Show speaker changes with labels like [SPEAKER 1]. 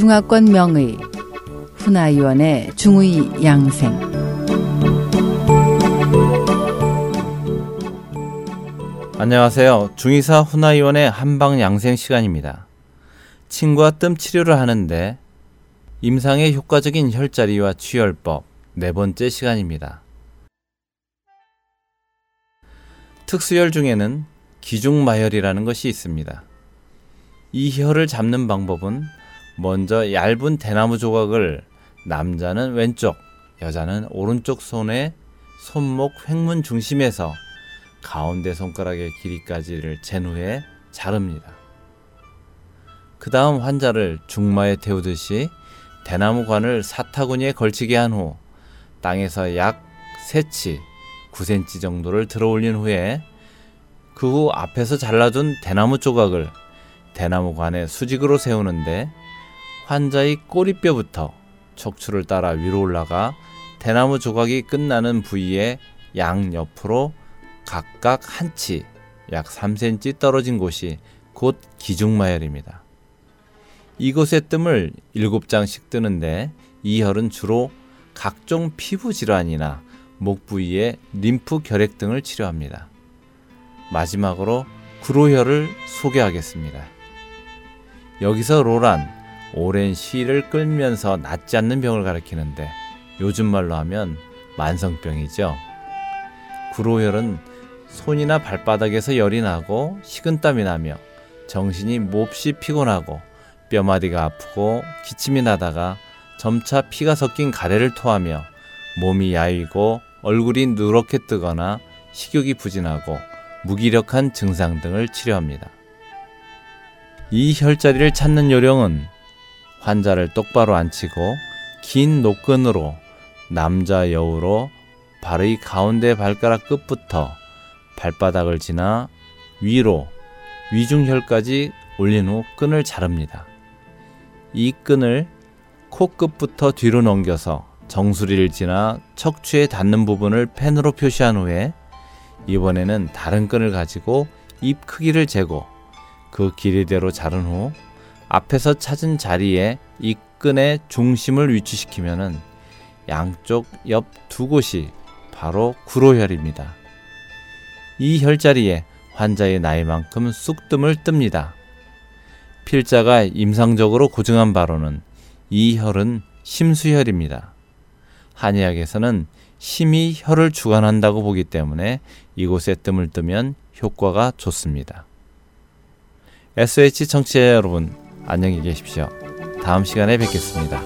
[SPEAKER 1] 중화권 명의 훈아위원의 중의 양생
[SPEAKER 2] 안녕하세요. 중의사 훈아위원의 한방 양생 시간입니다. 침과 뜸 치료를 하는데 임상의 효과적인 혈자리와 취혈법 네 번째 시간입니다. 특수혈 중에는 기중마혈이라는 것이 있습니다. 이 혈을 잡는 방법은 먼저 얇은 대나무 조각을 남자는 왼쪽, 여자는 오른쪽 손에 손목 횡문 중심에서 가운데 손가락의 길이까지를 잰 후에 자릅니다. 그 다음 환자를 중마에 태우듯이 대나무 관을 사타구니에 걸치게 한 후 땅에서 약 3치 9cm 정도를 들어 올린 후에 그 후 앞에서 잘라둔 대나무 조각을 대나무 관에 수직으로 세우는데 환자의 꼬리뼈부터 척추를 따라 위로 올라가 대나무 조각이 끝나는 부위의 양옆으로 각각 한 치, 약 3cm 떨어진 곳이 곧 기중마혈입니다. 이곳의 뜸을 7장씩 뜨는데 이 혈은 주로 각종 피부 질환이나 목 부위의 림프 결핵 등을 치료합니다. 마지막으로 구로혈을 소개하겠습니다. 여기서 로란, 오랜 시를 끌면서 낫지 않는 병을 가리키는데 요즘 말로 하면 만성병이죠. 구로혈은 손이나 발바닥에서 열이 나고 식은땀이 나며 정신이 몹시 피곤하고 뼈마디가 아프고 기침이 나다가 점차 피가 섞인 가래를 토하며 몸이 야위고 얼굴이 누렇게 뜨거나 식욕이 부진하고 무기력한 증상 등을 치료합니다. 이 혈자리를 찾는 요령은 환자를 똑바로 앉히고 긴 노끈으로 남자 여우로 발의 가운데 발가락 끝부터 발바닥을 지나 위로 위중혈까지 올린 후 끈을 자릅니다. 이 끈을 코끝부터 뒤로 넘겨서 정수리를 지나 척추에 닿는 부분을 펜으로 표시한 후에 이번에는 다른 끈을 가지고 입 크기를 재고 그 길이대로 자른 후 앞에서 찾은 자리에 이 끈의 중심을 위치시키면은 양쪽 옆 두 곳이 바로 구로혈입니다. 이 혈자리에 환자의 나이만큼 쑥뜸을 뜹니다. 필자가 임상적으로 고증한 바로는 이 혈은 심수혈입니다. 한의학에서는 심이 혈을 주관한다고 보기 때문에 이곳에 뜸을 뜨면 효과가 좋습니다. SH 청취자 여러분, 안녕히 계십시오. 다음 시간에 뵙겠습니다.